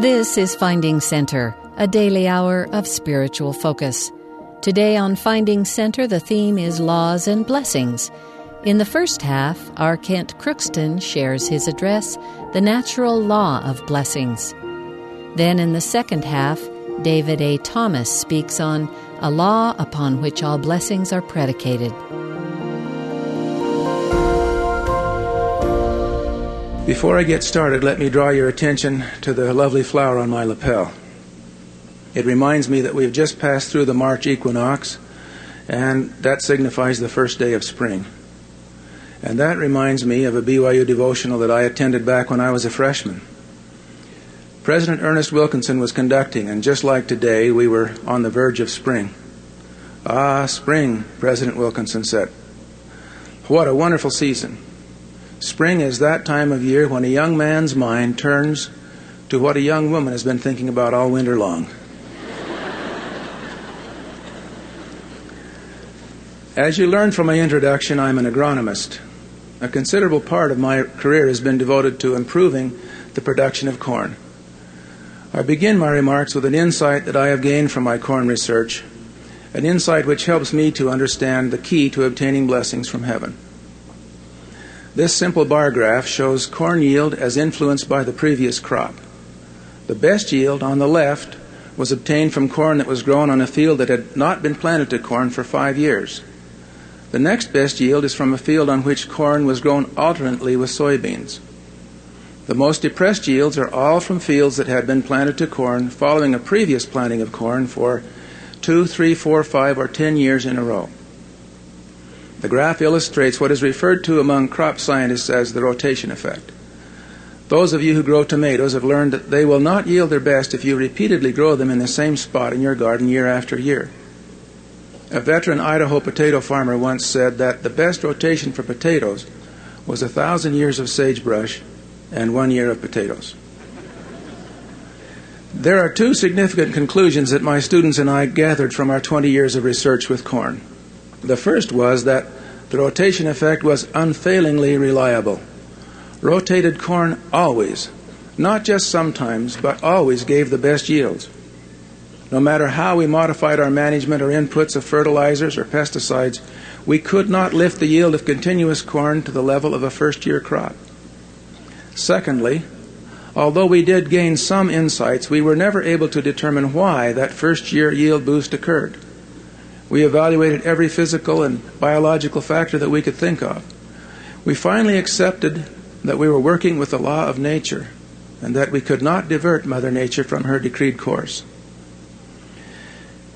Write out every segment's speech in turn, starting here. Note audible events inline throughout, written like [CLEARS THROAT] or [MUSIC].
This is Finding Center, a daily hour of spiritual focus. Today on Finding Center, the theme is laws and blessings. In the first half, R. Kent Crookston shares his address, The Natural Law of Blessings. Then in the second half, David A. Thomas speaks on a law upon which all blessings are predicated. Before I get started, let me draw your attention to the lovely flower on my lapel. It reminds me that we've just passed through the March equinox, and that signifies the first day of spring. And that reminds me of a BYU devotional that I attended back when I was a freshman. President Ernest Wilkinson was conducting, and just like today, we were on the verge of spring. Ah, spring, President Wilkinson said. What a wonderful season. Spring is that time of year when a young man's mind turns to what a young woman has been thinking about all winter long. As you learned from my introduction, I'm an agronomist. A considerable part of my career has been devoted to improving the production of corn. I begin my remarks with an insight that I have gained from my corn research, an insight which helps me to understand the key to obtaining blessings from heaven. This simple bar graph shows corn yield as influenced by the previous crop. The best yield on the left was obtained from corn that was grown on a field that had not been planted to corn for five years. The next best yield is from a field on which corn was grown alternately with soybeans. The most depressed yields are all from fields that had been planted to corn following a previous planting of corn for two, three, four, five, or ten years in a row. The graph illustrates what is referred to among crop scientists as the rotation effect. Those of you who grow tomatoes have learned that they will not yield their best if you repeatedly grow them in the same spot in your garden year after year. A veteran Idaho potato farmer once said that the best rotation for potatoes was a thousand years of sagebrush and one year of potatoes. There are two significant conclusions that my students and I gathered from our 20 years of research with corn. The first was that the rotation effect was unfailingly reliable. Rotated corn always, not just sometimes, but always gave the best yields. No matter how we modified our management or inputs of fertilizers or pesticides, we could not lift the yield of continuous corn to the level of a first year crop. Secondly, although we did gain some insights, we were never able to determine why that first year yield boost occurred. We evaluated every physical and biological factor that we could think of. We finally accepted that we were working with the law of nature and that we could not divert Mother Nature from her decreed course.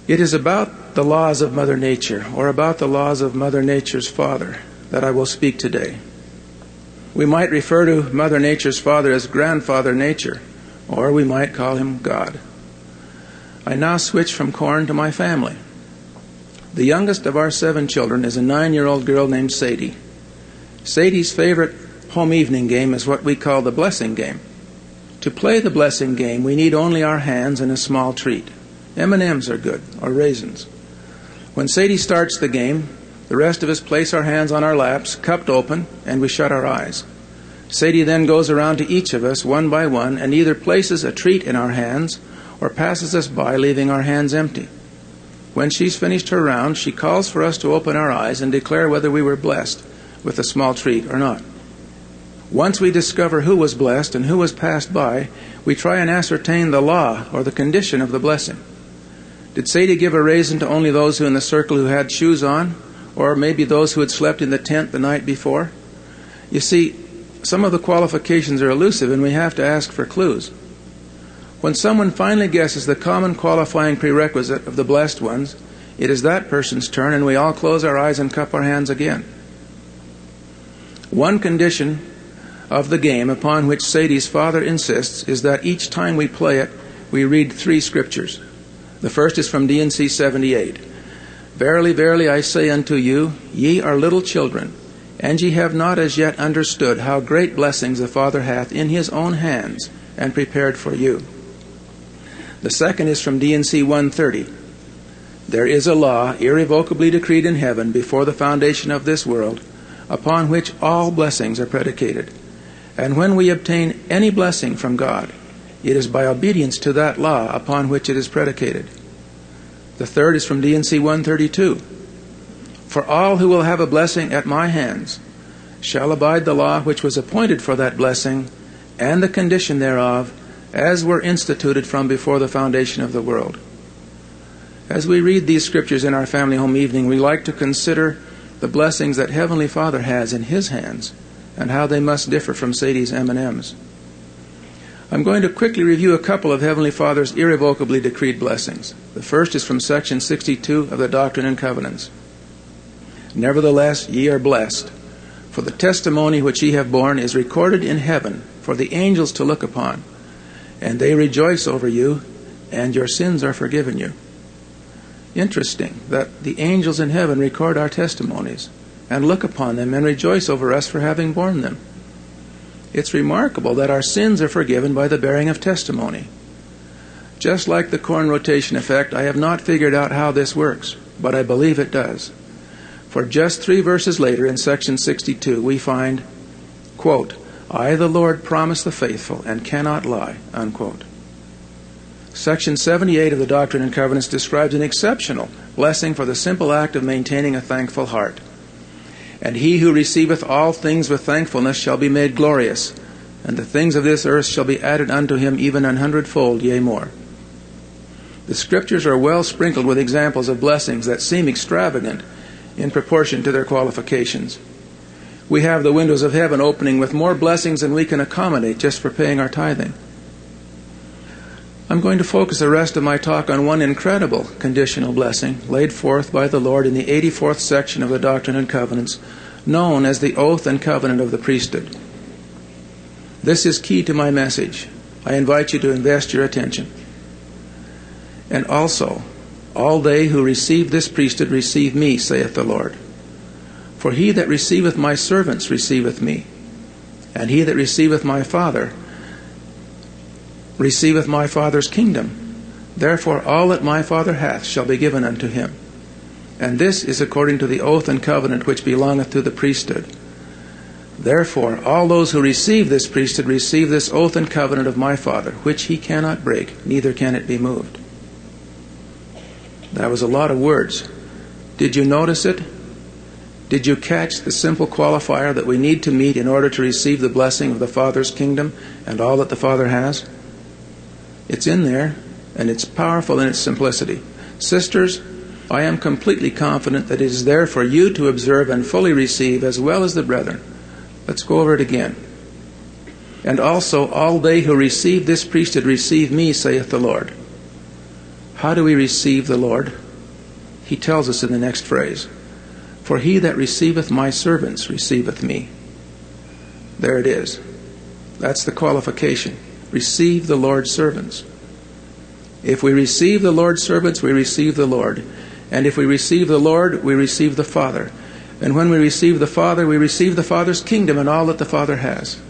It is about the laws of Mother Nature, or about the laws of Mother Nature's Father, that I will speak today. We might refer to Mother Nature's father as Grandfather Nature, or we might call him God. I now switch from corn to my family. The youngest of our seven children is a nine year old girl named Sadie. Sadie's favorite home evening game is what we call the blessing game. To play the blessing game, we need only our hands and a small treat. M&Ms are good, or raisins. When Sadie starts the game, the rest of us place our hands on our laps, cupped open, and we shut our eyes. Sadie then goes around to each of us one by one and either places a treat in our hands or passes us by, leaving our hands empty. When she's finished her round, she calls for us to open our eyes and declare whether we were blessed with a small treat or not. Once we discover who was blessed and who was passed by, we try and ascertain the law or the condition of the blessing. Did Sadie give a raisin to only those who in the circle who had shoes on? or maybe those who had slept in the tent the night before. You see, some of the qualifications are elusive and we have to ask for clues. When someone finally guesses the common qualifying prerequisite of the blessed ones, it is that person's turn and we all close our eyes and cup our hands again. One condition of the game upon which Sadie's father insists is that each time we play it, we read three scriptures. The first is from D&C 78. Verily, verily, I say unto you, ye are little children, and ye have not as yet understood how great blessings the Father hath in his own hands and prepared for you. The second is from D&C 130. There is a law irrevocably decreed in heaven before the foundation of this world, upon which all blessings are predicated. And when we obtain any blessing from God, It is by obedience to that law upon which it is predicated. The third is from D&C 132. For all who will have a blessing at my hands shall abide the law which was appointed for that blessing and the condition thereof, as were instituted from before the foundation of the world. As we read these scriptures in our family home evening, we like to consider the blessings that Heavenly Father has in His hands and how they must differ from Sadie's M&Ms. I'm going to quickly review a couple of Heavenly Father's irrevocably decreed blessings. The first is from section 62 of the Doctrine and Covenants. Nevertheless, ye are blessed, for the testimony which ye have borne is recorded in heaven for the angels to look upon, and they rejoice over you, and your sins are forgiven you. Interesting that the angels in heaven record our testimonies and look upon them and rejoice over us for having borne them. It's remarkable that our sins are forgiven by the bearing of testimony. Just like the corn rotation effect, I have not figured out how this works, but I believe it does. For just three verses later in section 62, we find, quote, I, the Lord, promise the faithful and cannot lie, unquote. Section 78 of the Doctrine and Covenants describes an exceptional blessing for the simple act of maintaining a thankful heart. And he who receiveth all things with thankfulness shall be made glorious, and the things of this earth shall be added unto him even an hundredfold, yea more. The scriptures are well sprinkled with examples of blessings that seem extravagant in proportion to their qualifications. We have the windows of heaven opening with more blessings than we can accommodate just for paying our tithing. I'm going to focus the rest of my talk on one incredible conditional blessing laid forth by the Lord in the 84th section of the Doctrine and Covenants, known as the Oath and Covenant of the Priesthood. This is key to my message. I invite you to invest your attention. And also, all they who receive this priesthood receive me, saith the Lord. For he that receiveth my servants receiveth me, and he that receiveth my Father receiveth my Father's kingdom. Therefore all that my Father hath shall be given unto him. And this is according to the oath and covenant which belongeth to the priesthood. Therefore all those who receive this priesthood receive this oath and covenant of my Father, which he cannot break, neither can it be moved. That was a lot of words. Did you notice it? Did you catch the simple qualifier that we need to meet in order to receive the blessing of the Father's kingdom and all that the Father has? It's in there, and it's powerful in its simplicity. Sisters, I am completely confident that it is there for you to observe and fully receive, as well as the brethren. Let's go over it again. And also, all they who receive this priesthood receive me, saith the Lord. How do we receive the Lord? He tells us in the next phrase For he that receiveth my servants receiveth me. There it is. That's the qualification receive the Lord's servants. If we receive the Lord's servants, we receive the Lord. And if we receive the Lord, we receive the Father. And when we receive the Father, we receive the Father's kingdom and all that the Father has.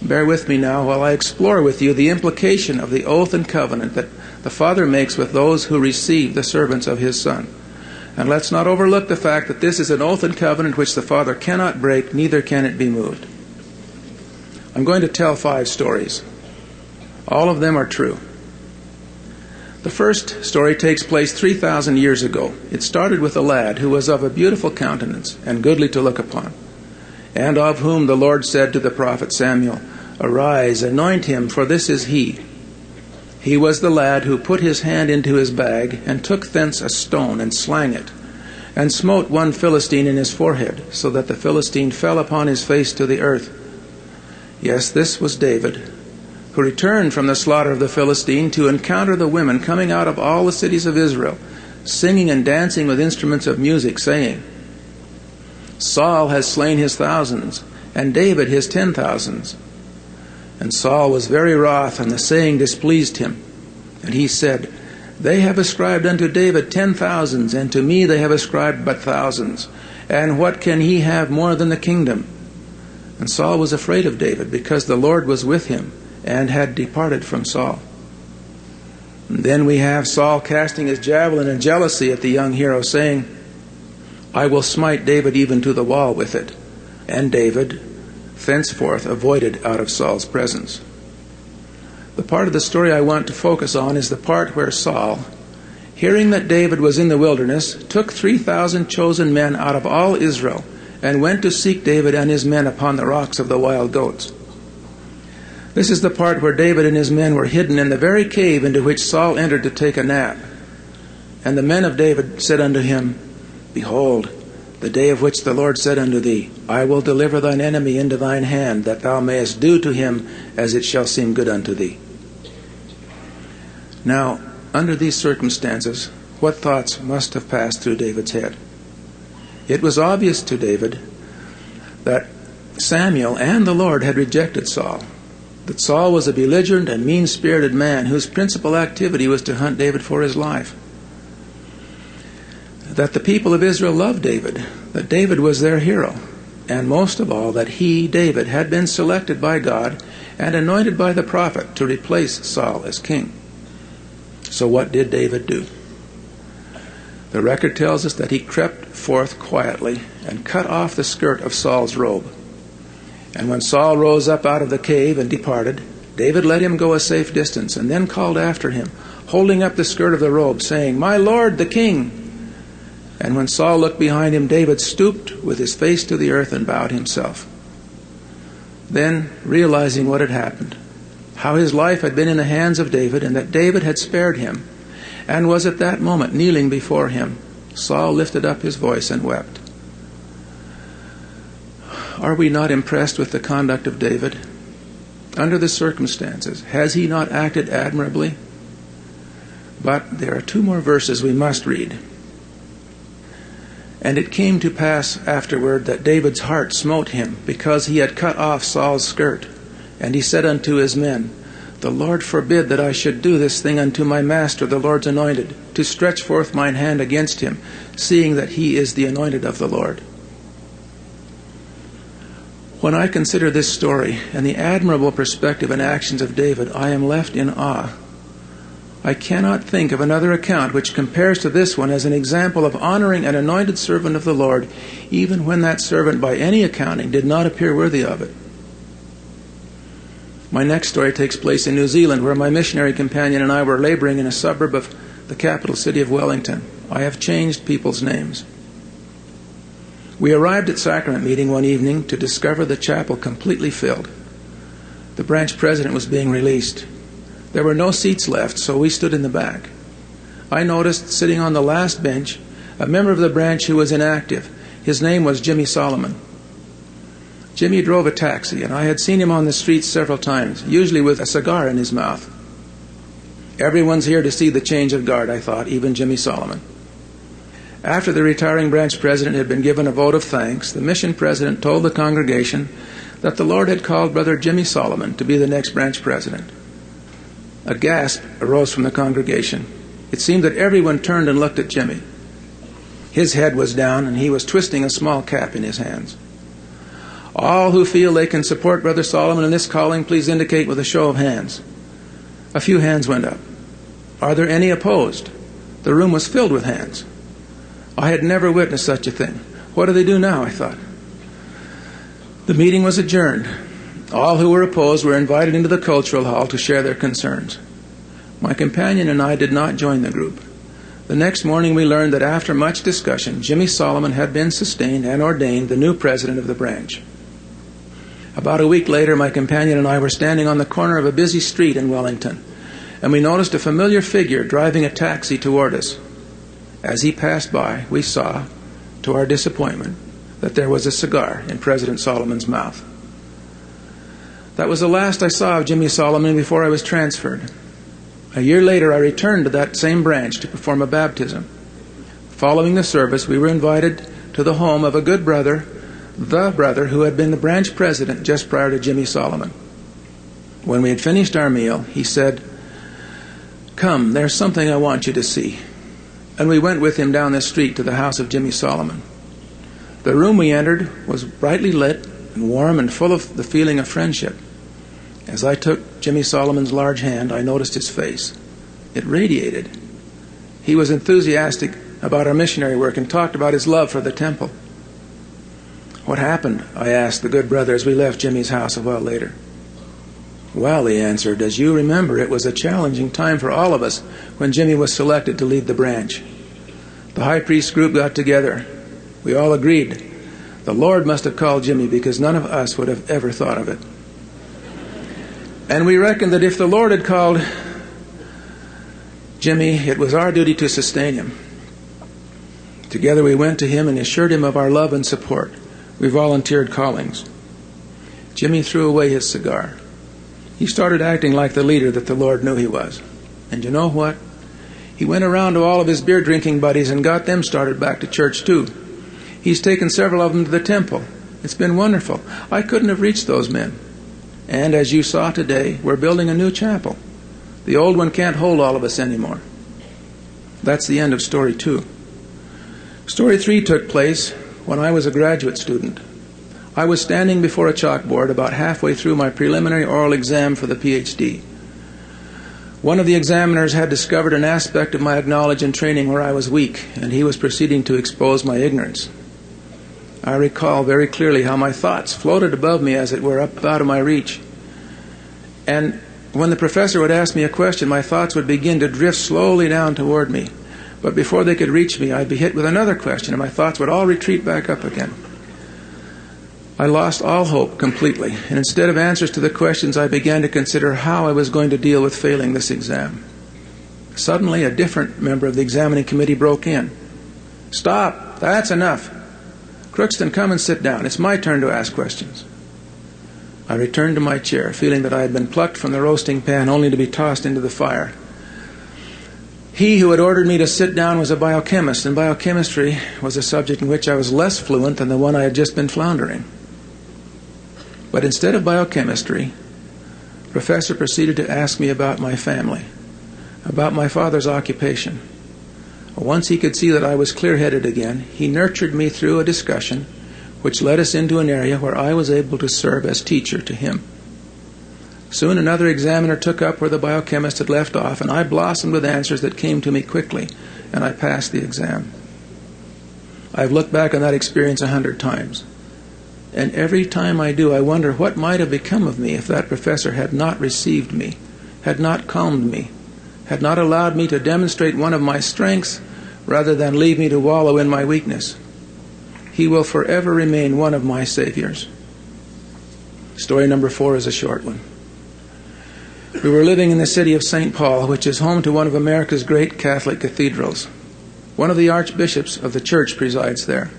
Bear with me now while I explore with you the implication of the oath and covenant that the Father makes with those who receive the servants of His Son. And let's not overlook the fact that this is an oath and covenant which the Father cannot break, neither can it be moved. I'm going to tell five stories. All of them are true. The first story takes place 3,000 years ago. It started with a lad who was of a beautiful countenance and goodly to look upon, and of whom the Lord said to the prophet Samuel, Arise, anoint him, for this is he. He was the lad who put his hand into his bag and took thence a stone and slang it, and smote one Philistine in his forehead, so that the Philistine fell upon his face to the earth. Yes, this was David, who returned from the slaughter of the Philistine to encounter the women coming out of all the cities of Israel, singing and dancing with instruments of music, saying, Saul has slain his thousands, and David his ten thousands. And Saul was very wroth, and the saying displeased him. And he said, They have ascribed unto David ten thousands, and to me they have ascribed but thousands. And what can he have more than the kingdom? And Saul was afraid of David because the Lord was with him and had departed from Saul. And then we have Saul casting his javelin in jealousy at the young hero, saying, I will smite David even to the wall with it. And David, thenceforth, avoided out of Saul's presence. The part of the story I want to focus on is the part where Saul, hearing that David was in the wilderness, took 3,000 chosen men out of all Israel and went to seek David and his men upon the rocks of the wild goats. This is the part where David and his men were hidden in the very cave into which Saul entered to take a nap. And the men of David said unto him, Behold, the day of which the Lord said unto thee, I will deliver thine enemy into thine hand, that thou mayest do to him as it shall seem good unto thee. Now, under these circumstances, what thoughts must have passed through David's head? It was obvious to David that Samuel and the Lord had rejected Saul, that Saul was a belligerent and mean spirited man whose principal activity was to hunt David for his life. That the people of Israel loved David, that David was their hero, and most of all, that he, David, had been selected by God and anointed by the prophet to replace Saul as king. So, what did David do? The record tells us that he crept forth quietly and cut off the skirt of Saul's robe. And when Saul rose up out of the cave and departed, David let him go a safe distance and then called after him, holding up the skirt of the robe, saying, My lord, the king! And when Saul looked behind him, David stooped with his face to the earth and bowed himself. Then, realizing what had happened, how his life had been in the hands of David, and that David had spared him, and was at that moment kneeling before him, Saul lifted up his voice and wept. Are we not impressed with the conduct of David? Under the circumstances, has he not acted admirably? But there are two more verses we must read. And it came to pass afterward that David's heart smote him, because he had cut off Saul's skirt. And he said unto his men, The Lord forbid that I should do this thing unto my master, the Lord's anointed, to stretch forth mine hand against him, seeing that he is the anointed of the Lord. When I consider this story and the admirable perspective and actions of David, I am left in awe. I cannot think of another account which compares to this one as an example of honoring an anointed servant of the Lord, even when that servant, by any accounting, did not appear worthy of it. My next story takes place in New Zealand, where my missionary companion and I were laboring in a suburb of the capital city of Wellington. I have changed people's names. We arrived at sacrament meeting one evening to discover the chapel completely filled. The branch president was being released. There were no seats left, so we stood in the back. I noticed sitting on the last bench a member of the branch who was inactive. His name was Jimmy Solomon. Jimmy drove a taxi, and I had seen him on the streets several times, usually with a cigar in his mouth. Everyone's here to see the change of guard, I thought, even Jimmy Solomon. After the retiring branch president had been given a vote of thanks, the mission president told the congregation that the Lord had called Brother Jimmy Solomon to be the next branch president. A gasp arose from the congregation. It seemed that everyone turned and looked at Jimmy. His head was down, and he was twisting a small cap in his hands. All who feel they can support Brother Solomon in this calling, please indicate with a show of hands. A few hands went up. Are there any opposed? The room was filled with hands. I had never witnessed such a thing. What do they do now? I thought. The meeting was adjourned. All who were opposed were invited into the cultural hall to share their concerns. My companion and I did not join the group. The next morning we learned that after much discussion, Jimmy Solomon had been sustained and ordained the new president of the branch. About a week later, my companion and I were standing on the corner of a busy street in Wellington, and we noticed a familiar figure driving a taxi toward us. As he passed by, we saw, to our disappointment, that there was a cigar in President Solomon's mouth. That was the last I saw of Jimmy Solomon before I was transferred. A year later, I returned to that same branch to perform a baptism. Following the service, we were invited to the home of a good brother the brother who had been the branch president just prior to Jimmy Solomon. When we had finished our meal, he said, Come, there's something I want you to see. And we went with him down the street to the house of Jimmy Solomon. The room we entered was brightly lit and warm and full of the feeling of friendship. As I took Jimmy Solomon's large hand, I noticed his face. It radiated. He was enthusiastic about our missionary work and talked about his love for the temple. What happened? I asked the good brother as we left Jimmy's house a while later. Well, he answered, as you remember, it was a challenging time for all of us when Jimmy was selected to lead the branch. The high priest group got together. We all agreed the Lord must have called Jimmy because none of us would have ever thought of it. And we reckoned that if the Lord had called Jimmy, it was our duty to sustain him. Together we went to him and assured him of our love and support. We volunteered callings. Jimmy threw away his cigar. He started acting like the leader that the Lord knew he was. And you know what? He went around to all of his beer drinking buddies and got them started back to church too. He's taken several of them to the temple. It's been wonderful. I couldn't have reached those men. And as you saw today, we're building a new chapel. The old one can't hold all of us anymore. That's the end of story two. Story three took place when I was a graduate student. I was standing before a chalkboard about halfway through my preliminary oral exam for the PhD. One of the examiners had discovered an aspect of my knowledge and training where I was weak, and he was proceeding to expose my ignorance. I recall very clearly how my thoughts floated above me as it were up out of my reach. And when the professor would ask me a question, my thoughts would begin to drift slowly down toward me. But before they could reach me, I'd be hit with another question, and my thoughts would all retreat back up again. I lost all hope completely, and instead of answers to the questions, I began to consider how I was going to deal with failing this exam. Suddenly, a different member of the examining committee broke in. Stop! That's enough. Crookston, come and sit down. It's my turn to ask questions. I returned to my chair, feeling that I had been plucked from the roasting pan only to be tossed into the fire. He who had ordered me to sit down was a biochemist, and biochemistry was a subject in which I was less fluent than the one I had just been floundering. But instead of biochemistry, professor proceeded to ask me about my family, about my father's occupation, once he could see that I was clear headed again, he nurtured me through a discussion which led us into an area where I was able to serve as teacher to him. Soon another examiner took up where the biochemist had left off, and I blossomed with answers that came to me quickly, and I passed the exam. I've looked back on that experience a hundred times. And every time I do, I wonder what might have become of me if that professor had not received me, had not calmed me, had not allowed me to demonstrate one of my strengths rather than leave me to wallow in my weakness. He will forever remain one of my saviors. Story number four is a short one. We were living in the city of St. Paul, which is home to one of America's great Catholic cathedrals. One of the archbishops of the church presides there.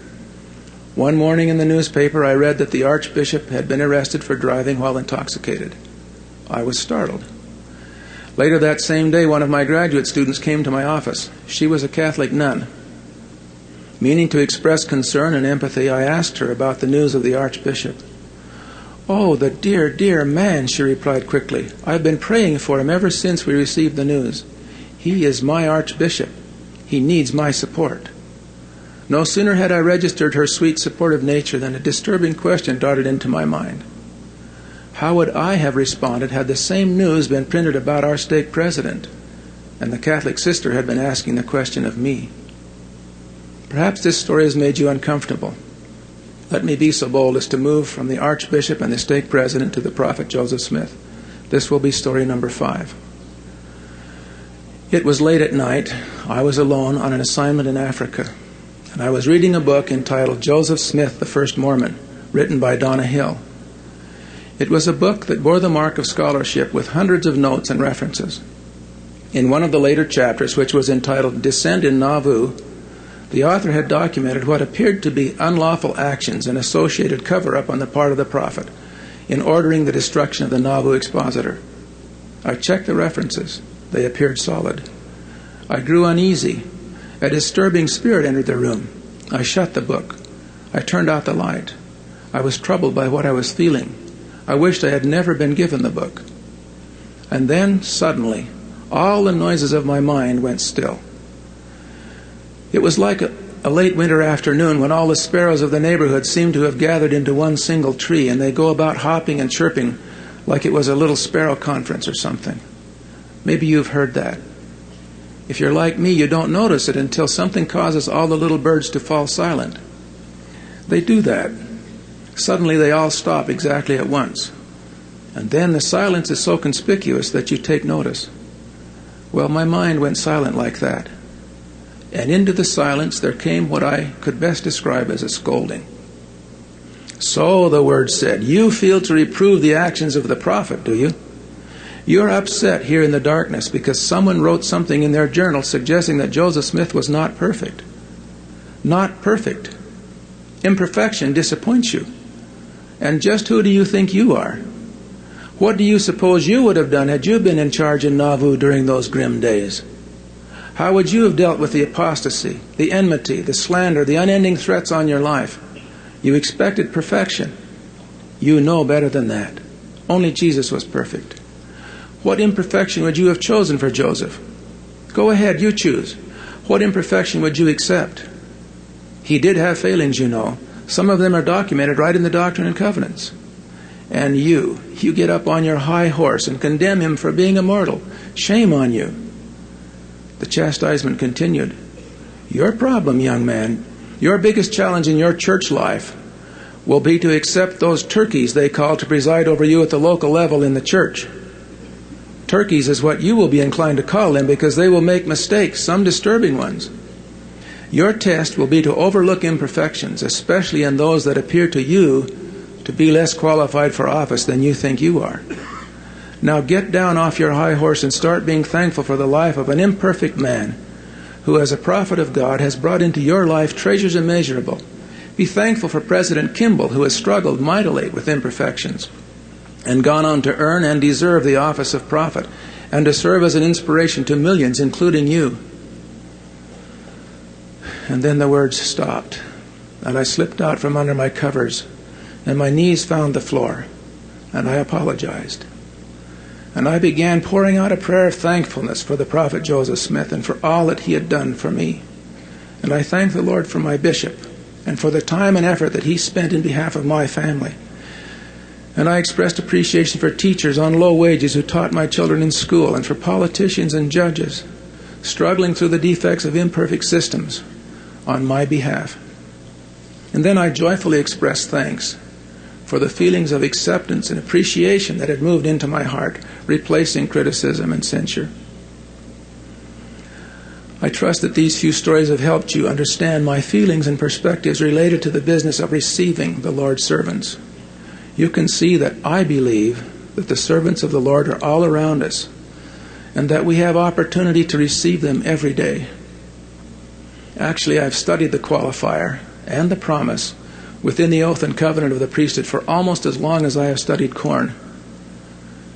One morning in the newspaper, I read that the archbishop had been arrested for driving while intoxicated. I was startled. Later that same day, one of my graduate students came to my office. She was a Catholic nun. Meaning to express concern and empathy, I asked her about the news of the Archbishop. Oh, the dear, dear man, she replied quickly. I've been praying for him ever since we received the news. He is my Archbishop. He needs my support. No sooner had I registered her sweet, supportive nature than a disturbing question darted into my mind. How would I have responded had the same news been printed about our stake president and the Catholic sister had been asking the question of me? Perhaps this story has made you uncomfortable. Let me be so bold as to move from the Archbishop and the stake president to the prophet Joseph Smith. This will be story number five. It was late at night. I was alone on an assignment in Africa, and I was reading a book entitled Joseph Smith, the First Mormon, written by Donna Hill. It was a book that bore the mark of scholarship with hundreds of notes and references. In one of the later chapters, which was entitled Dissent in Nauvoo, the author had documented what appeared to be unlawful actions and associated cover up on the part of the prophet in ordering the destruction of the Nauvoo expositor. I checked the references, they appeared solid. I grew uneasy. A disturbing spirit entered the room. I shut the book. I turned out the light. I was troubled by what I was feeling. I wished I had never been given the book. And then, suddenly, all the noises of my mind went still. It was like a, a, late winter afternoon when all the sparrows of the neighborhood seemed to have gathered into one single tree, and they go about hopping and chirping like it was a little sparrow conference or something. Maybe you've heard that. If you're like me, you don't notice it until something causes all the little birds to fall silent. They do that Suddenly they all stop exactly at once. And then the silence is so conspicuous that you take notice. Well, my mind went silent like that. And into the silence there came what I could best describe as a scolding. So, the word said, you feel to reprove the actions of the prophet, do you? You're upset here in the darkness because someone wrote something in their journal suggesting that Joseph Smith was not perfect. Not perfect. Imperfection disappoints you. And just who do you think you are? What do you suppose you would have done had you been in charge in Nauvoo during those grim days? How would you have dealt with the apostasy, the enmity, the slander, the unending threats on your life? You expected perfection. You know better than that. Only Jesus was perfect. What imperfection would you have chosen for Joseph? Go ahead, you choose. What imperfection would you accept? He did have failings, you know. Some of them are documented right in the Doctrine and Covenants. And you, you get up on your high horse and condemn him for being immortal. Shame on you. The chastisement continued. Your problem, young man, your biggest challenge in your church life will be to accept those turkeys they call to preside over you at the local level in the church. Turkeys is what you will be inclined to call them because they will make mistakes, some disturbing ones. Your test will be to overlook imperfections, especially in those that appear to you to be less qualified for office than you think you are. Now get down off your high horse and start being thankful for the life of an imperfect man who, as a prophet of God, has brought into your life treasures immeasurable. Be thankful for President Kimball, who has struggled mightily with imperfections and gone on to earn and deserve the office of prophet and to serve as an inspiration to millions, including you. And then the words stopped, and I slipped out from under my covers and my knees found the floor, and I apologized. And I began pouring out a prayer of thankfulness for the prophet Joseph Smith and for all that he had done for me. And I thanked the Lord for my bishop and for the time and effort that he spent in behalf of my family. And I expressed appreciation for teachers on low wages who taught my children in school and for politicians and judges struggling through the defects of imperfect systems on my behalf. And then I joyfully expressed thanks for the feelings of acceptance and appreciation that had moved into my heart, replacing criticism and censure. I trust that these few stories have helped you understand my feelings and perspectives related to the business of receiving the Lord's servants. You can see that I believe that the servants of the Lord are all around us and that we have opportunity to receive them every day. Actually, I've studied the qualifier and the promise within the oath and covenant of the priesthood for almost as long as I have studied corn.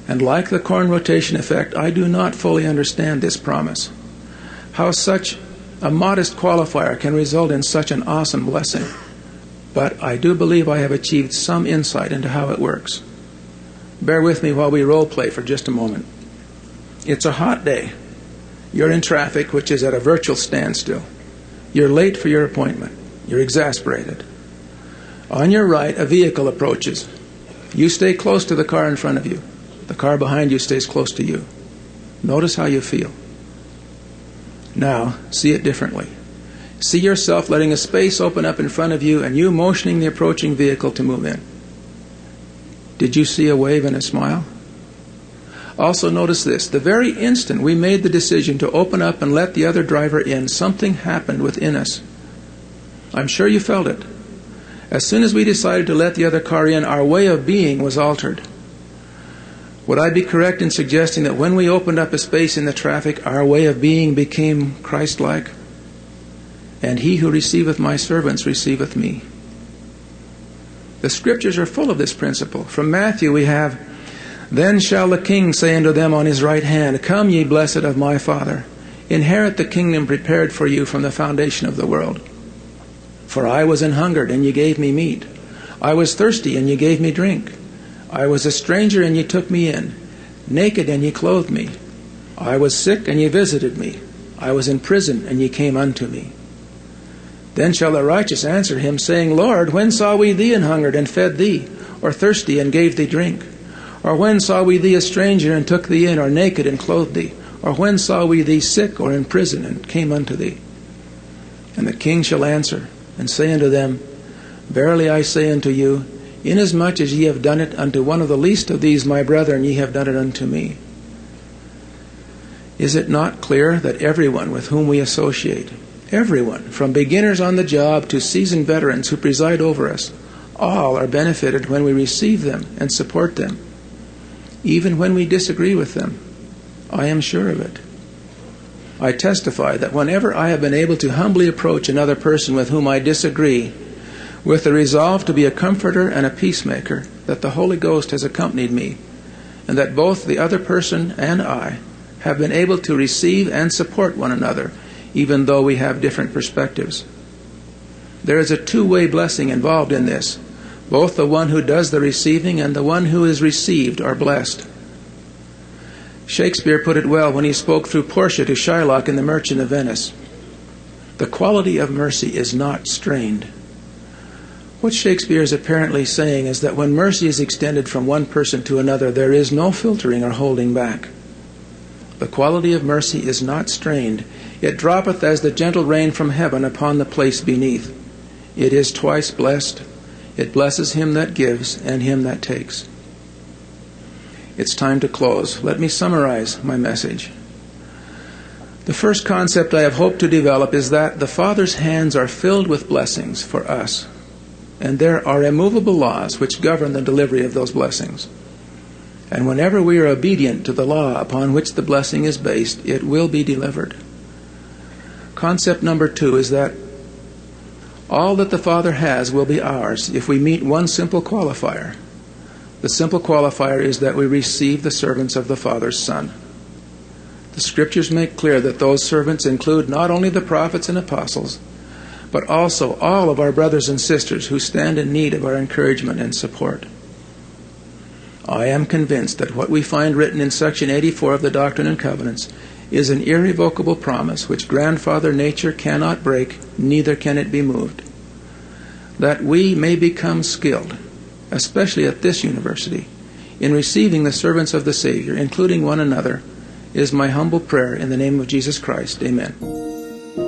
And like the corn rotation effect, I do not fully understand this promise. How such a modest qualifier can result in such an awesome blessing. But I do believe I have achieved some insight into how it works. Bear with me while we role play for just a moment. It's a hot day. You're in traffic, which is at a virtual standstill. You're late for your appointment. You're exasperated. On your right, a vehicle approaches. You stay close to the car in front of you. The car behind you stays close to you. Notice how you feel. Now, see it differently. See yourself letting a space open up in front of you and you motioning the approaching vehicle to move in. Did you see a wave and a smile? Also, notice this the very instant we made the decision to open up and let the other driver in, something happened within us. I'm sure you felt it. As soon as we decided to let the other car in, our way of being was altered. Would I be correct in suggesting that when we opened up a space in the traffic, our way of being became Christ like? And he who receiveth my servants receiveth me. The scriptures are full of this principle. From Matthew we have, Then shall the king say unto them on his right hand, Come ye blessed of my Father, inherit the kingdom prepared for you from the foundation of the world. For I was an hungered, and ye gave me meat. I was thirsty, and ye gave me drink. I was a stranger, and ye took me in. Naked, and ye clothed me. I was sick, and ye visited me. I was in prison, and ye came unto me. Then shall the righteous answer him, saying, Lord, when saw we thee an hungered, and fed thee, or thirsty, and gave thee drink? Or when saw we thee a stranger, and took thee in, or naked, and clothed thee? Or when saw we thee sick, or in prison, and came unto thee? And the king shall answer, and say unto them, Verily I say unto you, Inasmuch as ye have done it unto one of the least of these my brethren, ye have done it unto me. Is it not clear that everyone with whom we associate, everyone, from beginners on the job to seasoned veterans who preside over us, all are benefited when we receive them and support them, even when we disagree with them? I am sure of it. I testify that whenever I have been able to humbly approach another person with whom I disagree, with the resolve to be a comforter and a peacemaker, that the Holy Ghost has accompanied me, and that both the other person and I have been able to receive and support one another, even though we have different perspectives. There is a two way blessing involved in this. Both the one who does the receiving and the one who is received are blessed. Shakespeare put it well when he spoke through Portia to Shylock in The Merchant of Venice. The quality of mercy is not strained. What Shakespeare is apparently saying is that when mercy is extended from one person to another, there is no filtering or holding back. The quality of mercy is not strained. It droppeth as the gentle rain from heaven upon the place beneath. It is twice blessed. It blesses him that gives and him that takes. It's time to close. Let me summarize my message. The first concept I have hoped to develop is that the Father's hands are filled with blessings for us, and there are immovable laws which govern the delivery of those blessings. And whenever we are obedient to the law upon which the blessing is based, it will be delivered. Concept number two is that all that the Father has will be ours if we meet one simple qualifier the simple qualifier is that we receive the servants of the Father's Son. The Scriptures make clear that those servants include not only the prophets and apostles, but also all of our brothers and sisters who stand in need of our encouragement and support. I am convinced that what we find written in section 84 of the Doctrine and Covenants is an irrevocable promise which grandfather nature cannot break, neither can it be moved. That we may become skilled especially at this university, in receiving the servants of the Savior, including one another, is my humble prayer in the name of Jesus Christ. Amen.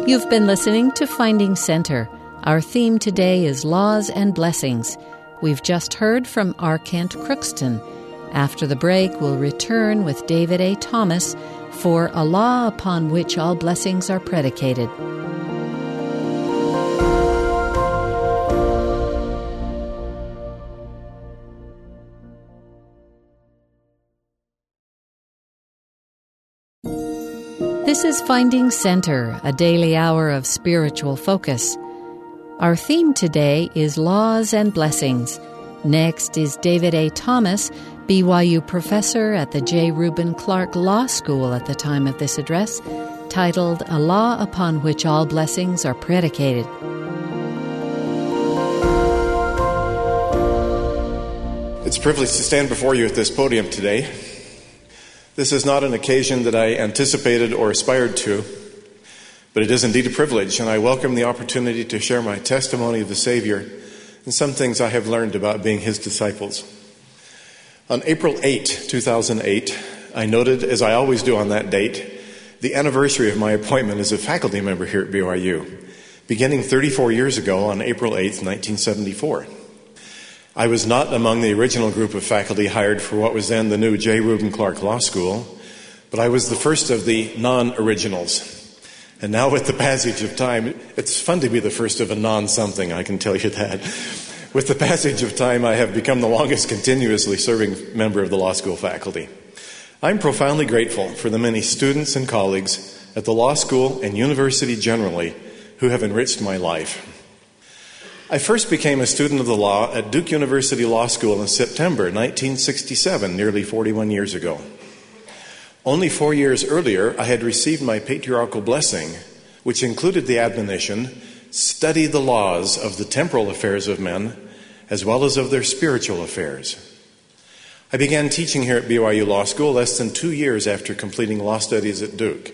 You've been listening to Finding Center. Our theme today is Laws and Blessings. We've just heard from R. Kent Crookston. After the break, we'll return with David A. Thomas for a law upon which all blessings are predicated. This is Finding Center, a daily hour of spiritual focus. Our theme today is Laws and Blessings. Next is David A. Thomas, BYU professor at the J. Reuben Clark Law School at the time of this address, titled A Law Upon Which All Blessings Are Predicated. It's a privilege to stand before you at this podium today. This is not an occasion that I anticipated or aspired to, but it is indeed a privilege, and I welcome the opportunity to share my testimony of the Savior and some things I have learned about being His disciples. On April 8, 2008, I noted, as I always do on that date, the anniversary of my appointment as a faculty member here at BYU, beginning 34 years ago on April 8, 1974. I was not among the original group of faculty hired for what was then the new J. Reuben Clark Law School, but I was the first of the non originals. And now, with the passage of time, it's fun to be the first of a non something, I can tell you that. With the passage of time, I have become the longest continuously serving member of the law school faculty. I'm profoundly grateful for the many students and colleagues at the law school and university generally who have enriched my life. I first became a student of the law at Duke University Law School in September 1967, nearly 41 years ago. Only four years earlier, I had received my patriarchal blessing, which included the admonition study the laws of the temporal affairs of men as well as of their spiritual affairs. I began teaching here at BYU Law School less than two years after completing law studies at Duke.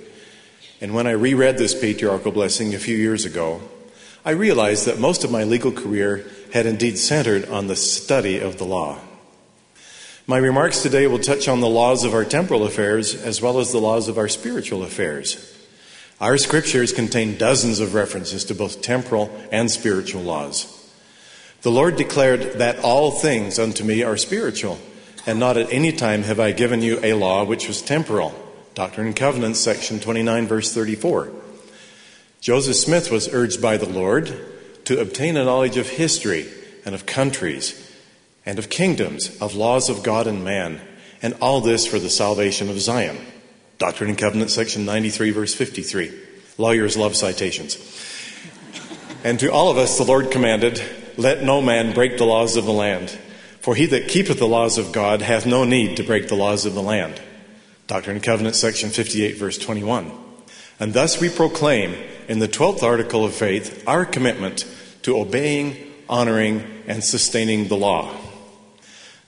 And when I reread this patriarchal blessing a few years ago, I realized that most of my legal career had indeed centered on the study of the law. My remarks today will touch on the laws of our temporal affairs as well as the laws of our spiritual affairs. Our scriptures contain dozens of references to both temporal and spiritual laws. The Lord declared that all things unto me are spiritual, and not at any time have I given you a law which was temporal. Doctrine and Covenants, section 29, verse 34. Joseph Smith was urged by the Lord to obtain a knowledge of history and of countries and of kingdoms, of laws of God and man, and all this for the salvation of Zion. Doctrine and Covenants, section 93, verse 53. Lawyers love citations. And to all of us the Lord commanded, Let no man break the laws of the land, for he that keepeth the laws of God hath no need to break the laws of the land. Doctrine and Covenants, section 58, verse 21. And thus we proclaim in the 12th article of faith our commitment to obeying, honoring, and sustaining the law.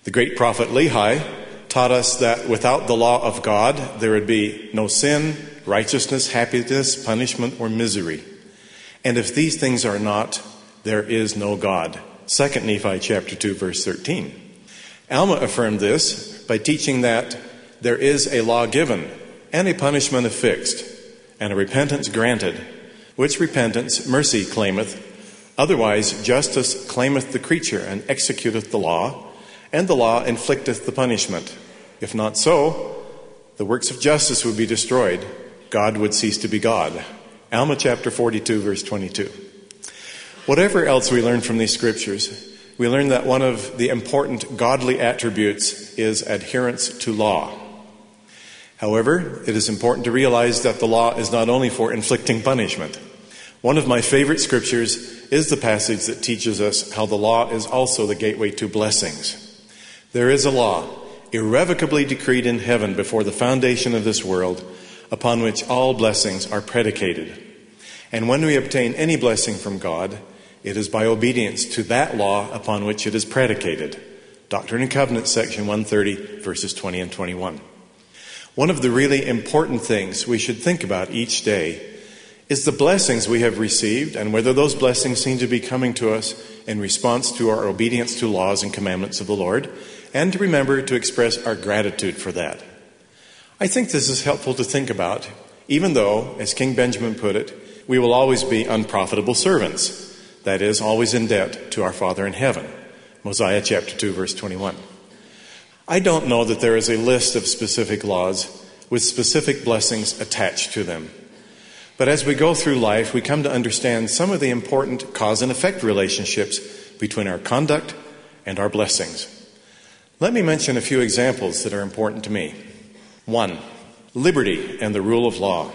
The great prophet Lehi taught us that without the law of God, there would be no sin, righteousness, happiness, punishment, or misery. And if these things are not, there is no God. 2 Nephi chapter 2 verse 13. Alma affirmed this by teaching that there is a law given and a punishment affixed and a repentance granted, which repentance mercy claimeth, otherwise justice claimeth the creature and executeth the law, and the law inflicteth the punishment. If not so, the works of justice would be destroyed. God would cease to be God. Alma chapter 42, verse 22. Whatever else we learn from these scriptures, we learn that one of the important godly attributes is adherence to law. However, it is important to realize that the law is not only for inflicting punishment. One of my favorite scriptures is the passage that teaches us how the law is also the gateway to blessings. There is a law, irrevocably decreed in heaven before the foundation of this world, upon which all blessings are predicated. And when we obtain any blessing from God, it is by obedience to that law upon which it is predicated. Doctrine and Covenants, section 130, verses 20 and 21. One of the really important things we should think about each day is the blessings we have received and whether those blessings seem to be coming to us in response to our obedience to laws and commandments of the Lord, and to remember to express our gratitude for that. I think this is helpful to think about, even though, as King Benjamin put it, we will always be unprofitable servants, that is, always in debt to our Father in heaven. Mosiah chapter 2, verse 21. I don't know that there is a list of specific laws with specific blessings attached to them. But as we go through life, we come to understand some of the important cause and effect relationships between our conduct and our blessings. Let me mention a few examples that are important to me. One, liberty and the rule of law.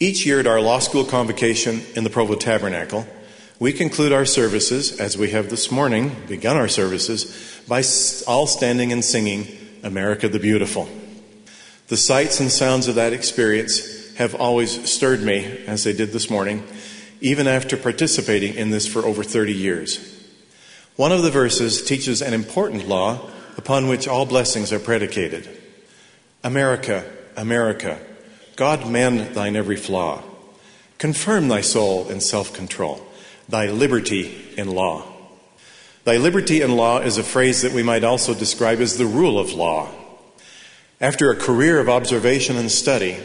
Each year at our law school convocation in the Provo Tabernacle, we conclude our services, as we have this morning begun our services, by all standing and singing America the Beautiful. The sights and sounds of that experience have always stirred me, as they did this morning, even after participating in this for over 30 years. One of the verses teaches an important law upon which all blessings are predicated. America, America, God mend thine every flaw. Confirm thy soul in self control thy liberty in law. Thy liberty in law is a phrase that we might also describe as the rule of law. After a career of observation and study,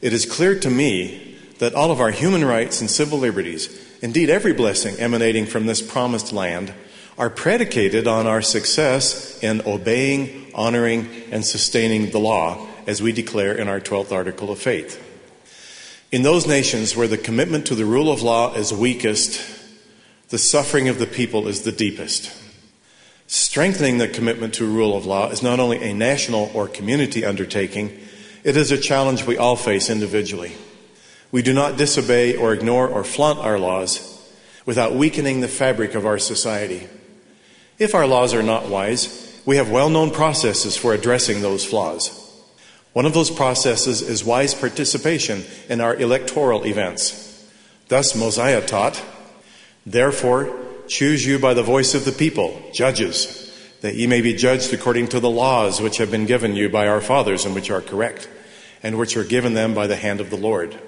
it is clear to me that all of our human rights and civil liberties, indeed every blessing emanating from this promised land, are predicated on our success in obeying, honoring, and sustaining the law, as we declare in our 12th article of faith. In those nations where the commitment to the rule of law is weakest, the suffering of the people is the deepest. Strengthening the commitment to rule of law is not only a national or community undertaking, it is a challenge we all face individually. We do not disobey or ignore or flaunt our laws without weakening the fabric of our society. If our laws are not wise, we have well known processes for addressing those flaws. One of those processes is wise participation in our electoral events. Thus, Mosiah taught, Therefore, choose you by the voice of the people, judges, that ye may be judged according to the laws which have been given you by our fathers and which are correct, and which are given them by the hand of the Lord.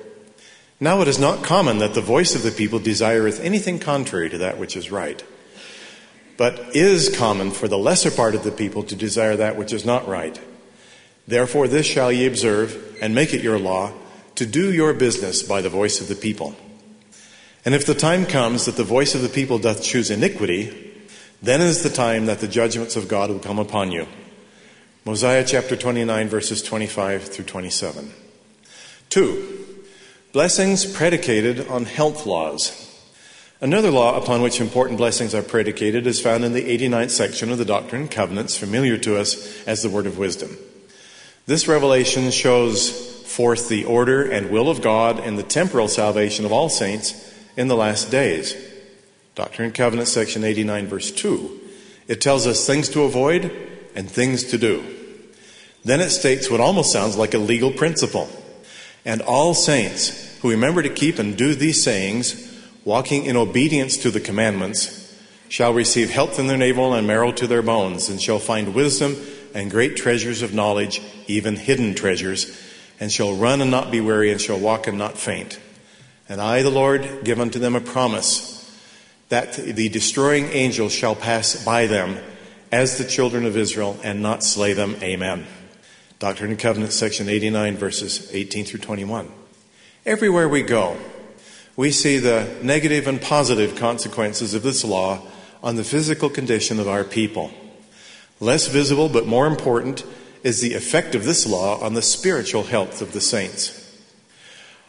Now it is not common that the voice of the people desireth anything contrary to that which is right, but is common for the lesser part of the people to desire that which is not right. Therefore, this shall ye observe, and make it your law, to do your business by the voice of the people. And if the time comes that the voice of the people doth choose iniquity, then is the time that the judgments of God will come upon you. Mosiah chapter 29, verses 25 through 27. Two, blessings predicated on health laws. Another law upon which important blessings are predicated is found in the 89th section of the Doctrine and Covenants, familiar to us as the Word of Wisdom. This revelation shows forth the order and will of God and the temporal salvation of all saints in the last days. Doctrine and Covenants, section 89, verse 2. It tells us things to avoid and things to do. Then it states what almost sounds like a legal principle. And all saints who remember to keep and do these sayings, walking in obedience to the commandments, shall receive health in their navel and marrow to their bones, and shall find wisdom and great treasures of knowledge, even hidden treasures, and shall run and not be weary, and shall walk and not faint. And I, the Lord, give unto them a promise that the destroying angel shall pass by them as the children of Israel and not slay them. Amen. Doctrine and Covenants, section 89, verses 18 through 21. Everywhere we go, we see the negative and positive consequences of this law on the physical condition of our people. Less visible, but more important, is the effect of this law on the spiritual health of the saints.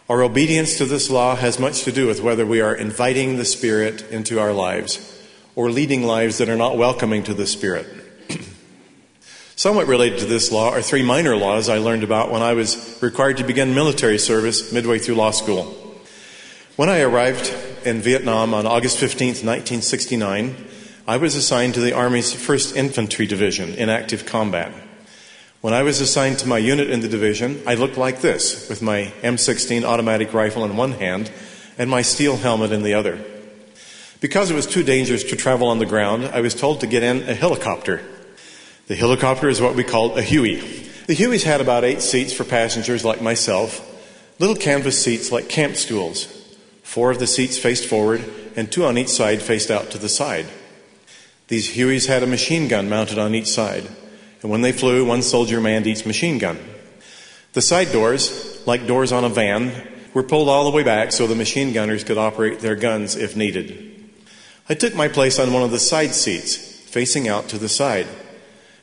Our obedience to this law has much to do with whether we are inviting the Spirit into our lives or leading lives that are not welcoming to the Spirit. [CLEARS THROAT] Somewhat related to this law are three minor laws I learned about when I was required to begin military service midway through law school. When I arrived in Vietnam on August 15, 1969, I was assigned to the Army's 1st Infantry Division in active combat. When I was assigned to my unit in the division, I looked like this, with my M16 automatic rifle in one hand and my steel helmet in the other. Because it was too dangerous to travel on the ground, I was told to get in a helicopter. The helicopter is what we called a Huey. The Hueys had about eight seats for passengers like myself, little canvas seats like camp stools. Four of the seats faced forward, and two on each side faced out to the side. These Hueys had a machine gun mounted on each side and when they flew, one soldier manned each machine gun. The side doors, like doors on a van, were pulled all the way back so the machine gunners could operate their guns if needed. I took my place on one of the side seats, facing out to the side,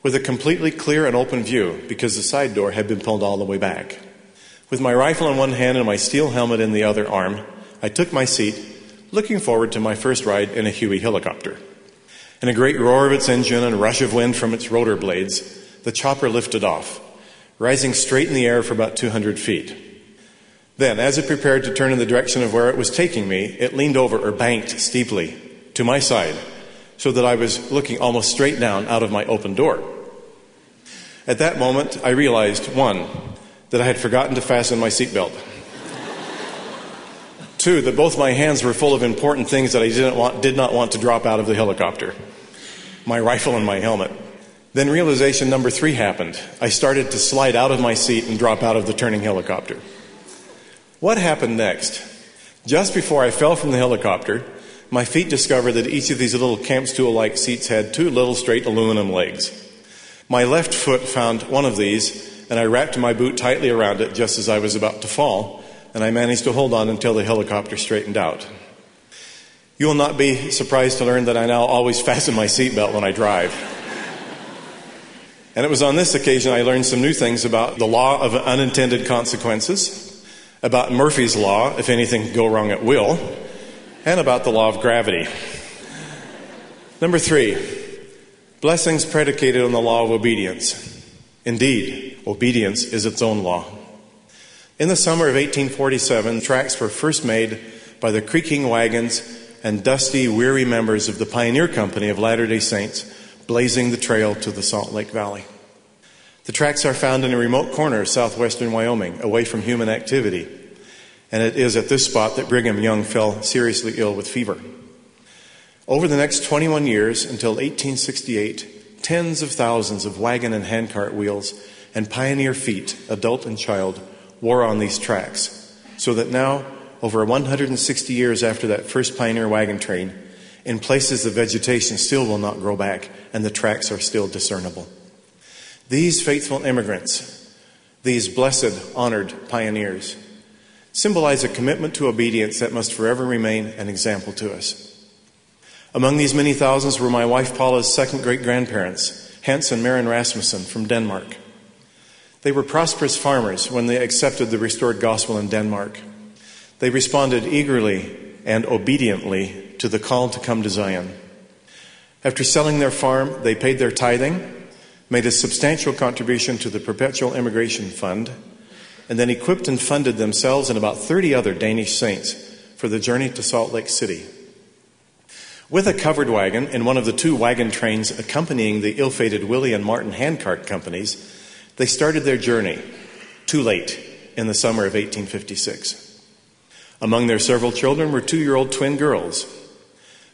with a completely clear and open view because the side door had been pulled all the way back. With my rifle in one hand and my steel helmet in the other arm, I took my seat, looking forward to my first ride in a Huey helicopter. In a great roar of its engine and rush of wind from its rotor blades, the chopper lifted off, rising straight in the air for about 200 feet. Then, as it prepared to turn in the direction of where it was taking me, it leaned over or banked steeply to my side so that I was looking almost straight down out of my open door. At that moment, I realized one, that I had forgotten to fasten my seatbelt. Two, that both my hands were full of important things that I didn't want, did not want to drop out of the helicopter my rifle and my helmet. Then realization number three happened. I started to slide out of my seat and drop out of the turning helicopter. What happened next? Just before I fell from the helicopter, my feet discovered that each of these little camp stool like seats had two little straight aluminum legs. My left foot found one of these, and I wrapped my boot tightly around it just as I was about to fall, and I managed to hold on until the helicopter straightened out. You will not be surprised to learn that I now always fasten my seatbelt when I drive. And it was on this occasion I learned some new things about the law of unintended consequences, about Murphy's Law, if anything can go wrong, it will, and about the law of gravity. Number three, blessings predicated on the law of obedience. Indeed, obedience is its own law. In the summer of 1847, tracks were first made by the creaking wagons and dusty, weary members of the Pioneer Company of Latter day Saints blazing the trail to the Salt Lake Valley. The tracks are found in a remote corner of southwestern Wyoming, away from human activity, and it is at this spot that Brigham Young fell seriously ill with fever. Over the next 21 years, until 1868, tens of thousands of wagon and handcart wheels and pioneer feet, adult and child, wore on these tracks, so that now over 160 years after that first pioneer wagon train, in places the vegetation still will not grow back and the tracks are still discernible. These faithful immigrants, these blessed, honored pioneers, symbolize a commitment to obedience that must forever remain an example to us. Among these many thousands were my wife Paula's second great grandparents, Hans and Maren Rasmussen from Denmark. They were prosperous farmers when they accepted the restored gospel in Denmark. They responded eagerly and obediently to the call to come to Zion. After selling their farm, they paid their tithing, made a substantial contribution to the Perpetual Immigration Fund, and then equipped and funded themselves and about 30 other Danish saints for the journey to Salt Lake City. With a covered wagon and one of the two wagon trains accompanying the ill fated Willie and Martin handcart companies, they started their journey, too late, in the summer of 1856. Among their several children were two year old twin girls.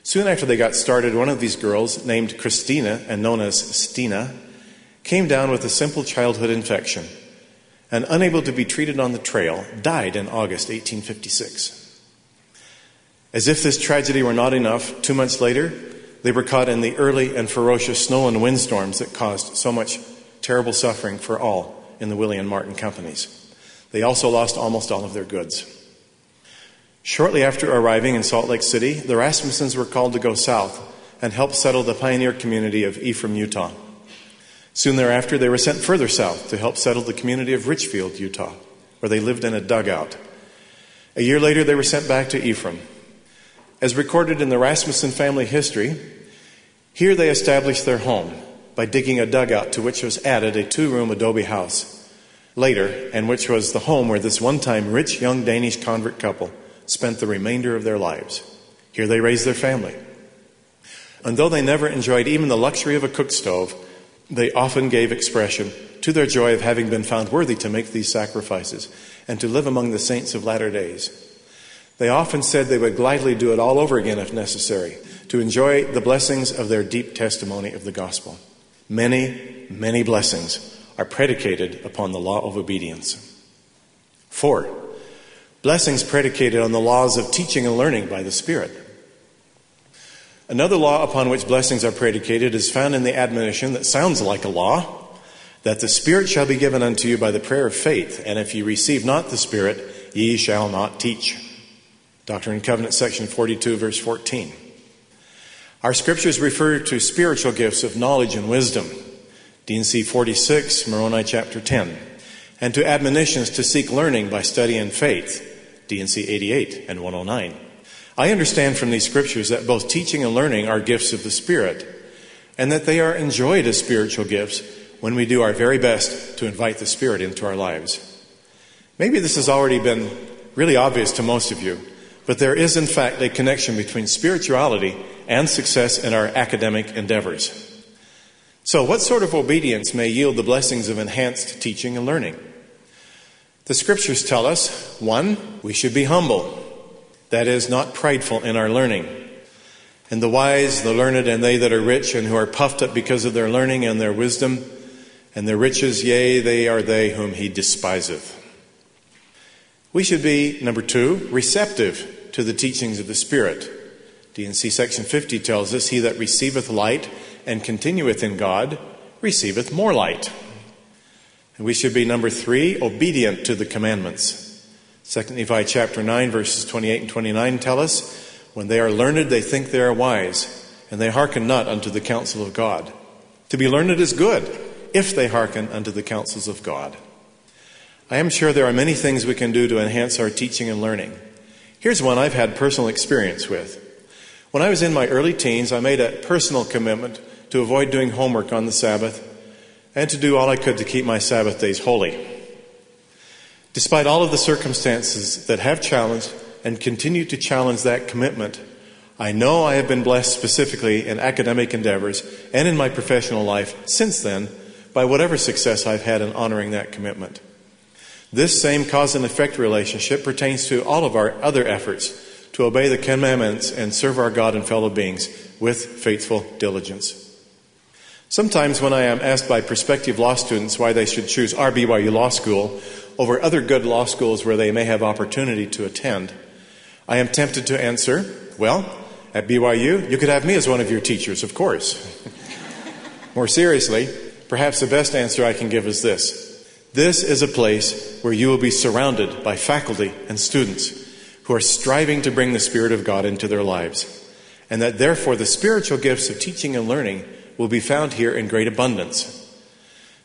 Soon after they got started, one of these girls, named Christina and known as Stina, came down with a simple childhood infection and, unable to be treated on the trail, died in August 1856. As if this tragedy were not enough, two months later, they were caught in the early and ferocious snow and windstorms that caused so much terrible suffering for all in the Willie and Martin companies. They also lost almost all of their goods. Shortly after arriving in Salt Lake City, the Rasmussens were called to go south and help settle the pioneer community of Ephraim, Utah. Soon thereafter, they were sent further south to help settle the community of Richfield, Utah, where they lived in a dugout. A year later, they were sent back to Ephraim. As recorded in the Rasmussen family history, here they established their home by digging a dugout to which was added a two room adobe house. Later, and which was the home where this one time rich young Danish convert couple spent the remainder of their lives. Here they raised their family. And though they never enjoyed even the luxury of a cook stove, they often gave expression to their joy of having been found worthy to make these sacrifices and to live among the saints of latter days. They often said they would gladly do it all over again if necessary, to enjoy the blessings of their deep testimony of the gospel. Many, many blessings are predicated upon the law of obedience. Four, blessings predicated on the laws of teaching and learning by the Spirit. Another law upon which blessings are predicated is found in the admonition that sounds like a law that the Spirit shall be given unto you by the prayer of faith, and if ye receive not the Spirit, ye shall not teach. Doctrine and Covenants, section 42, verse 14. Our scriptures refer to spiritual gifts of knowledge and wisdom, D&C 46, Moroni chapter 10, and to admonitions to seek learning by study and faith, D&C 88 and 109. I understand from these scriptures that both teaching and learning are gifts of the Spirit, and that they are enjoyed as spiritual gifts when we do our very best to invite the Spirit into our lives. Maybe this has already been really obvious to most of you, but there is, in fact, a connection between spirituality and success in our academic endeavors. So, what sort of obedience may yield the blessings of enhanced teaching and learning? The scriptures tell us one, we should be humble, that is, not prideful in our learning. And the wise, the learned, and they that are rich and who are puffed up because of their learning and their wisdom and their riches, yea, they are they whom he despiseth. We should be, number two, receptive to the teachings of the Spirit. D&C section 50 tells us, He that receiveth light and continueth in God receiveth more light. And we should be, number three, obedient to the commandments. 2 Nephi chapter 9, verses 28 and 29 tell us, When they are learned, they think they are wise, and they hearken not unto the counsel of God. To be learned is good, if they hearken unto the counsels of God. I am sure there are many things we can do to enhance our teaching and learning. Here's one I've had personal experience with. When I was in my early teens, I made a personal commitment to avoid doing homework on the Sabbath and to do all I could to keep my Sabbath days holy. Despite all of the circumstances that have challenged and continue to challenge that commitment, I know I have been blessed specifically in academic endeavors and in my professional life since then by whatever success I've had in honoring that commitment. This same cause and effect relationship pertains to all of our other efforts to obey the commandments and serve our God and fellow beings with faithful diligence. Sometimes, when I am asked by prospective law students why they should choose our BYU Law School over other good law schools where they may have opportunity to attend, I am tempted to answer, well, at BYU, you could have me as one of your teachers, of course. [LAUGHS] More seriously, perhaps the best answer I can give is this This is a place where you will be surrounded by faculty and students who are striving to bring the Spirit of God into their lives, and that therefore the spiritual gifts of teaching and learning will be found here in great abundance.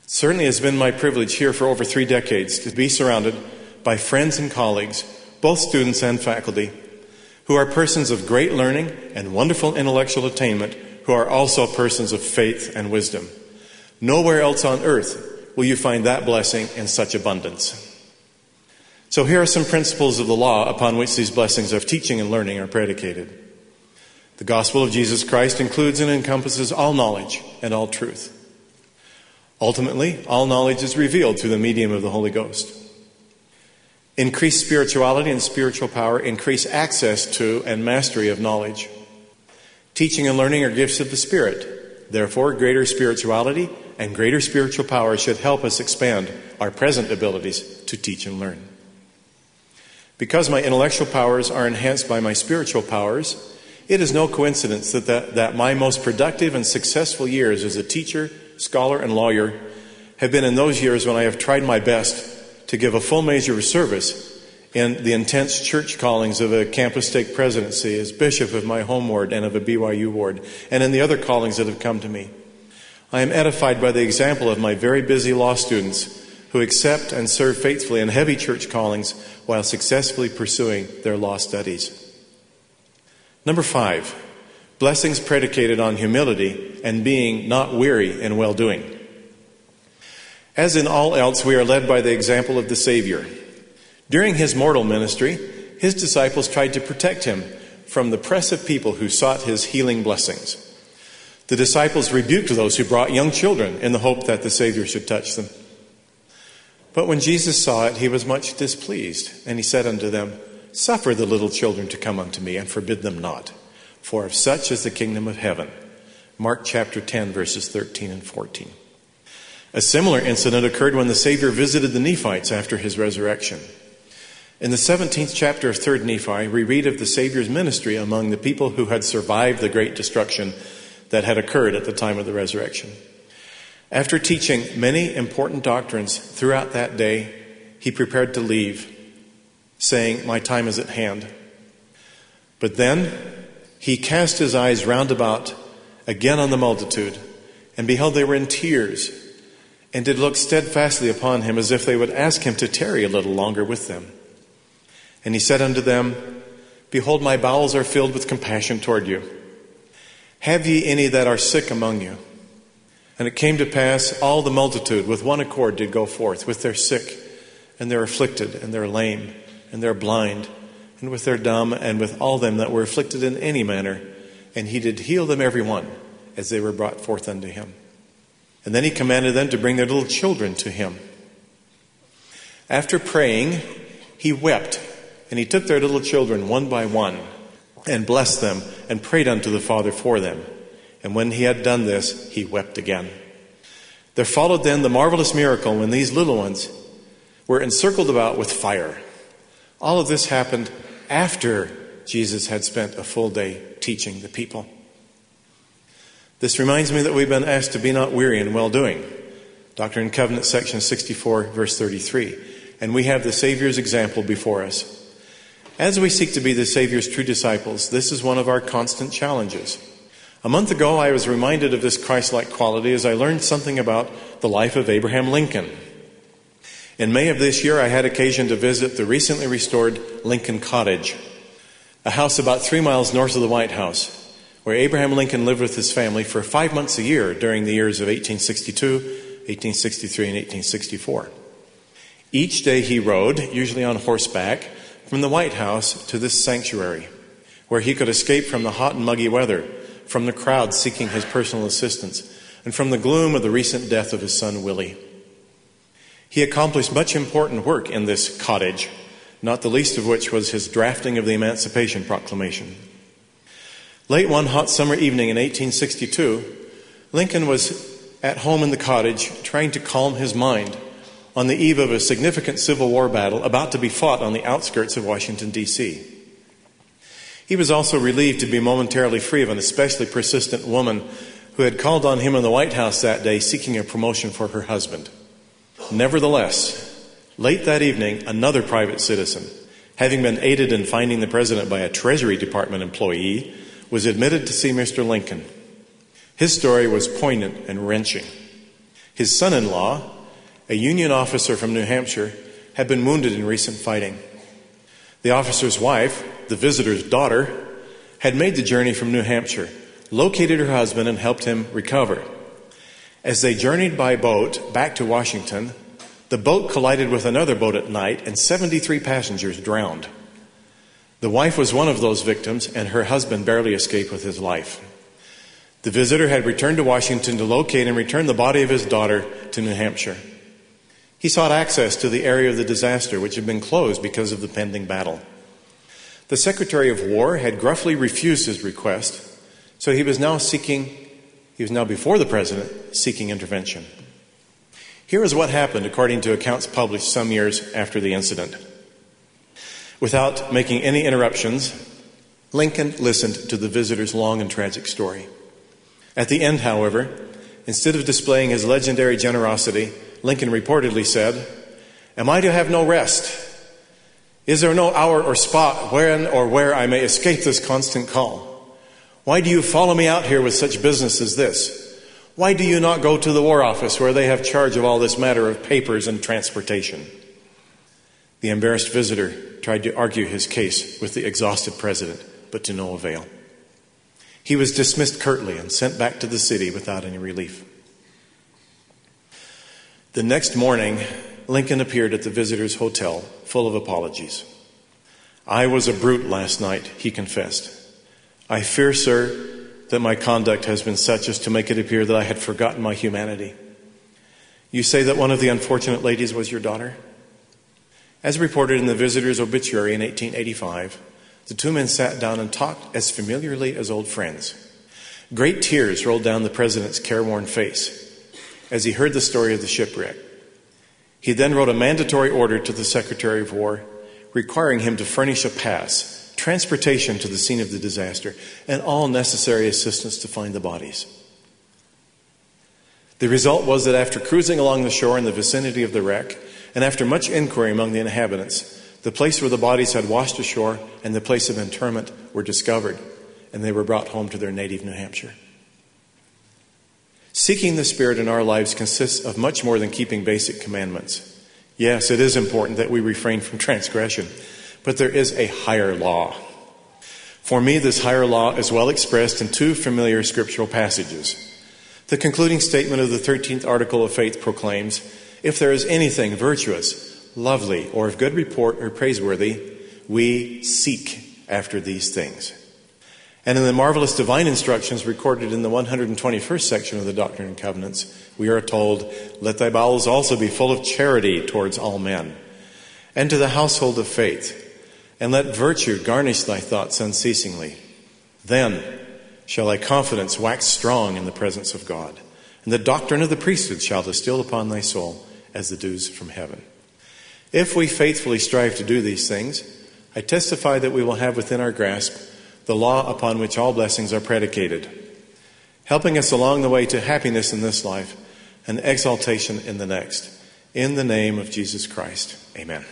It certainly has been my privilege here for over three decades to be surrounded by friends and colleagues, both students and faculty, who are persons of great learning and wonderful intellectual attainment, who are also persons of faith and wisdom. Nowhere else on earth will you find that blessing in such abundance. So here are some principles of the law upon which these blessings of teaching and learning are predicated. The gospel of Jesus Christ includes and encompasses all knowledge and all truth. Ultimately, all knowledge is revealed through the medium of the Holy Ghost. Increased spirituality and spiritual power increase access to and mastery of knowledge. Teaching and learning are gifts of the Spirit. Therefore, greater spirituality and greater spiritual power should help us expand our present abilities to teach and learn. Because my intellectual powers are enhanced by my spiritual powers, it is no coincidence that, that, that my most productive and successful years as a teacher, scholar, and lawyer have been in those years when I have tried my best to give a full measure of service in the intense church callings of a campus stake presidency as bishop of my home ward and of a BYU ward, and in the other callings that have come to me. I am edified by the example of my very busy law students who accept and serve faithfully in heavy church callings while successfully pursuing their law studies. Number five, blessings predicated on humility and being not weary in well doing. As in all else, we are led by the example of the Savior. During his mortal ministry, his disciples tried to protect him from the press of people who sought his healing blessings. The disciples rebuked those who brought young children in the hope that the Savior should touch them. But when Jesus saw it, he was much displeased, and he said unto them, Suffer the little children to come unto me, and forbid them not, for of such is the kingdom of heaven. Mark chapter 10, verses 13 and 14. A similar incident occurred when the Savior visited the Nephites after his resurrection. In the 17th chapter of 3rd Nephi, we read of the Savior's ministry among the people who had survived the great destruction that had occurred at the time of the resurrection. After teaching many important doctrines throughout that day, he prepared to leave, saying, My time is at hand. But then he cast his eyes round about again on the multitude, and beheld they were in tears, and did look steadfastly upon him as if they would ask him to tarry a little longer with them. And he said unto them, Behold, my bowels are filled with compassion toward you. Have ye any that are sick among you? And it came to pass, all the multitude with one accord did go forth, with their sick, and their afflicted, and their lame, and their blind, and with their dumb, and with all them that were afflicted in any manner. And he did heal them every one, as they were brought forth unto him. And then he commanded them to bring their little children to him. After praying, he wept, and he took their little children one by one and blessed them and prayed unto the Father for them. And when he had done this, he wept again. There followed then the marvelous miracle when these little ones were encircled about with fire. All of this happened after Jesus had spent a full day teaching the people. This reminds me that we've been asked to be not weary in well doing. Doctrine and Covenant, section 64, verse 33. And we have the Savior's example before us. As we seek to be the Savior's true disciples, this is one of our constant challenges. A month ago, I was reminded of this Christ like quality as I learned something about the life of Abraham Lincoln. In May of this year, I had occasion to visit the recently restored Lincoln Cottage, a house about three miles north of the White House, where Abraham Lincoln lived with his family for five months a year during the years of 1862, 1863, and 1864. Each day he rode, usually on horseback, from the White House to this sanctuary, where he could escape from the hot and muggy weather, from the crowd seeking his personal assistance, and from the gloom of the recent death of his son Willie. He accomplished much important work in this cottage, not the least of which was his drafting of the Emancipation Proclamation. Late one hot summer evening in 1862, Lincoln was at home in the cottage trying to calm his mind on the eve of a significant Civil War battle about to be fought on the outskirts of Washington, D.C. He was also relieved to be momentarily free of an especially persistent woman who had called on him in the White House that day seeking a promotion for her husband. Nevertheless, late that evening, another private citizen, having been aided in finding the president by a Treasury Department employee, was admitted to see Mr. Lincoln. His story was poignant and wrenching. His son in law, a Union officer from New Hampshire, had been wounded in recent fighting. The officer's wife, the visitor's daughter, had made the journey from New Hampshire, located her husband, and helped him recover. As they journeyed by boat back to Washington, the boat collided with another boat at night and 73 passengers drowned. The wife was one of those victims, and her husband barely escaped with his life. The visitor had returned to Washington to locate and return the body of his daughter to New Hampshire. He sought access to the area of the disaster, which had been closed because of the pending battle. The Secretary of War had gruffly refused his request, so he was now seeking he was now before the president seeking intervention. Here is what happened according to accounts published some years after the incident. Without making any interruptions, Lincoln listened to the visitor's long and tragic story. At the end, however, instead of displaying his legendary generosity, Lincoln reportedly said, Am I to have no rest? Is there no hour or spot when or where I may escape this constant call? Why do you follow me out here with such business as this? Why do you not go to the War Office where they have charge of all this matter of papers and transportation? The embarrassed visitor tried to argue his case with the exhausted president, but to no avail. He was dismissed curtly and sent back to the city without any relief. The next morning, Lincoln appeared at the visitor's hotel full of apologies. I was a brute last night, he confessed. I fear, sir, that my conduct has been such as to make it appear that I had forgotten my humanity. You say that one of the unfortunate ladies was your daughter? As reported in the visitor's obituary in 1885, the two men sat down and talked as familiarly as old friends. Great tears rolled down the president's careworn face as he heard the story of the shipwreck. He then wrote a mandatory order to the Secretary of War requiring him to furnish a pass transportation to the scene of the disaster, and all necessary assistance to find the bodies. The result was that after cruising along the shore in the vicinity of the wreck, and after much inquiry among the inhabitants, the place where the bodies had washed ashore and the place of interment were discovered, and they were brought home to their native New Hampshire. Seeking the Spirit in our lives consists of much more than keeping basic commandments. Yes, it is important that we refrain from transgression, but there is a higher law. For me, this higher law is well expressed in two familiar scriptural passages. The concluding statement of the 13th article of faith proclaims If there is anything virtuous, lovely, or of good report or praiseworthy, we seek after these things. And in the marvelous divine instructions recorded in the 121st section of the Doctrine and Covenants, we are told, Let thy bowels also be full of charity towards all men, and to the household of faith and let virtue garnish thy thoughts unceasingly. Then shall thy confidence wax strong in the presence of God, and the doctrine of the priesthood shall distill upon thy soul as the dews from heaven. If we faithfully strive to do these things, I testify that we will have within our grasp the law upon which all blessings are predicated, helping us along the way to happiness in this life and exaltation in the next. In the name of Jesus Christ, amen.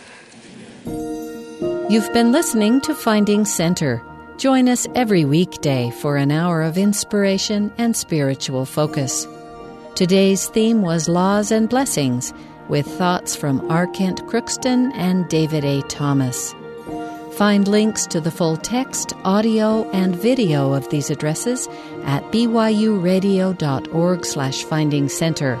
You've been listening to Finding Center. Join us every weekday for an hour of inspiration and spiritual focus. Today's theme was Laws and Blessings, with thoughts from R. Kent Crookston and David A. Thomas. Find links to the full text, audio, and video of these addresses at byuradio.org slash finding center.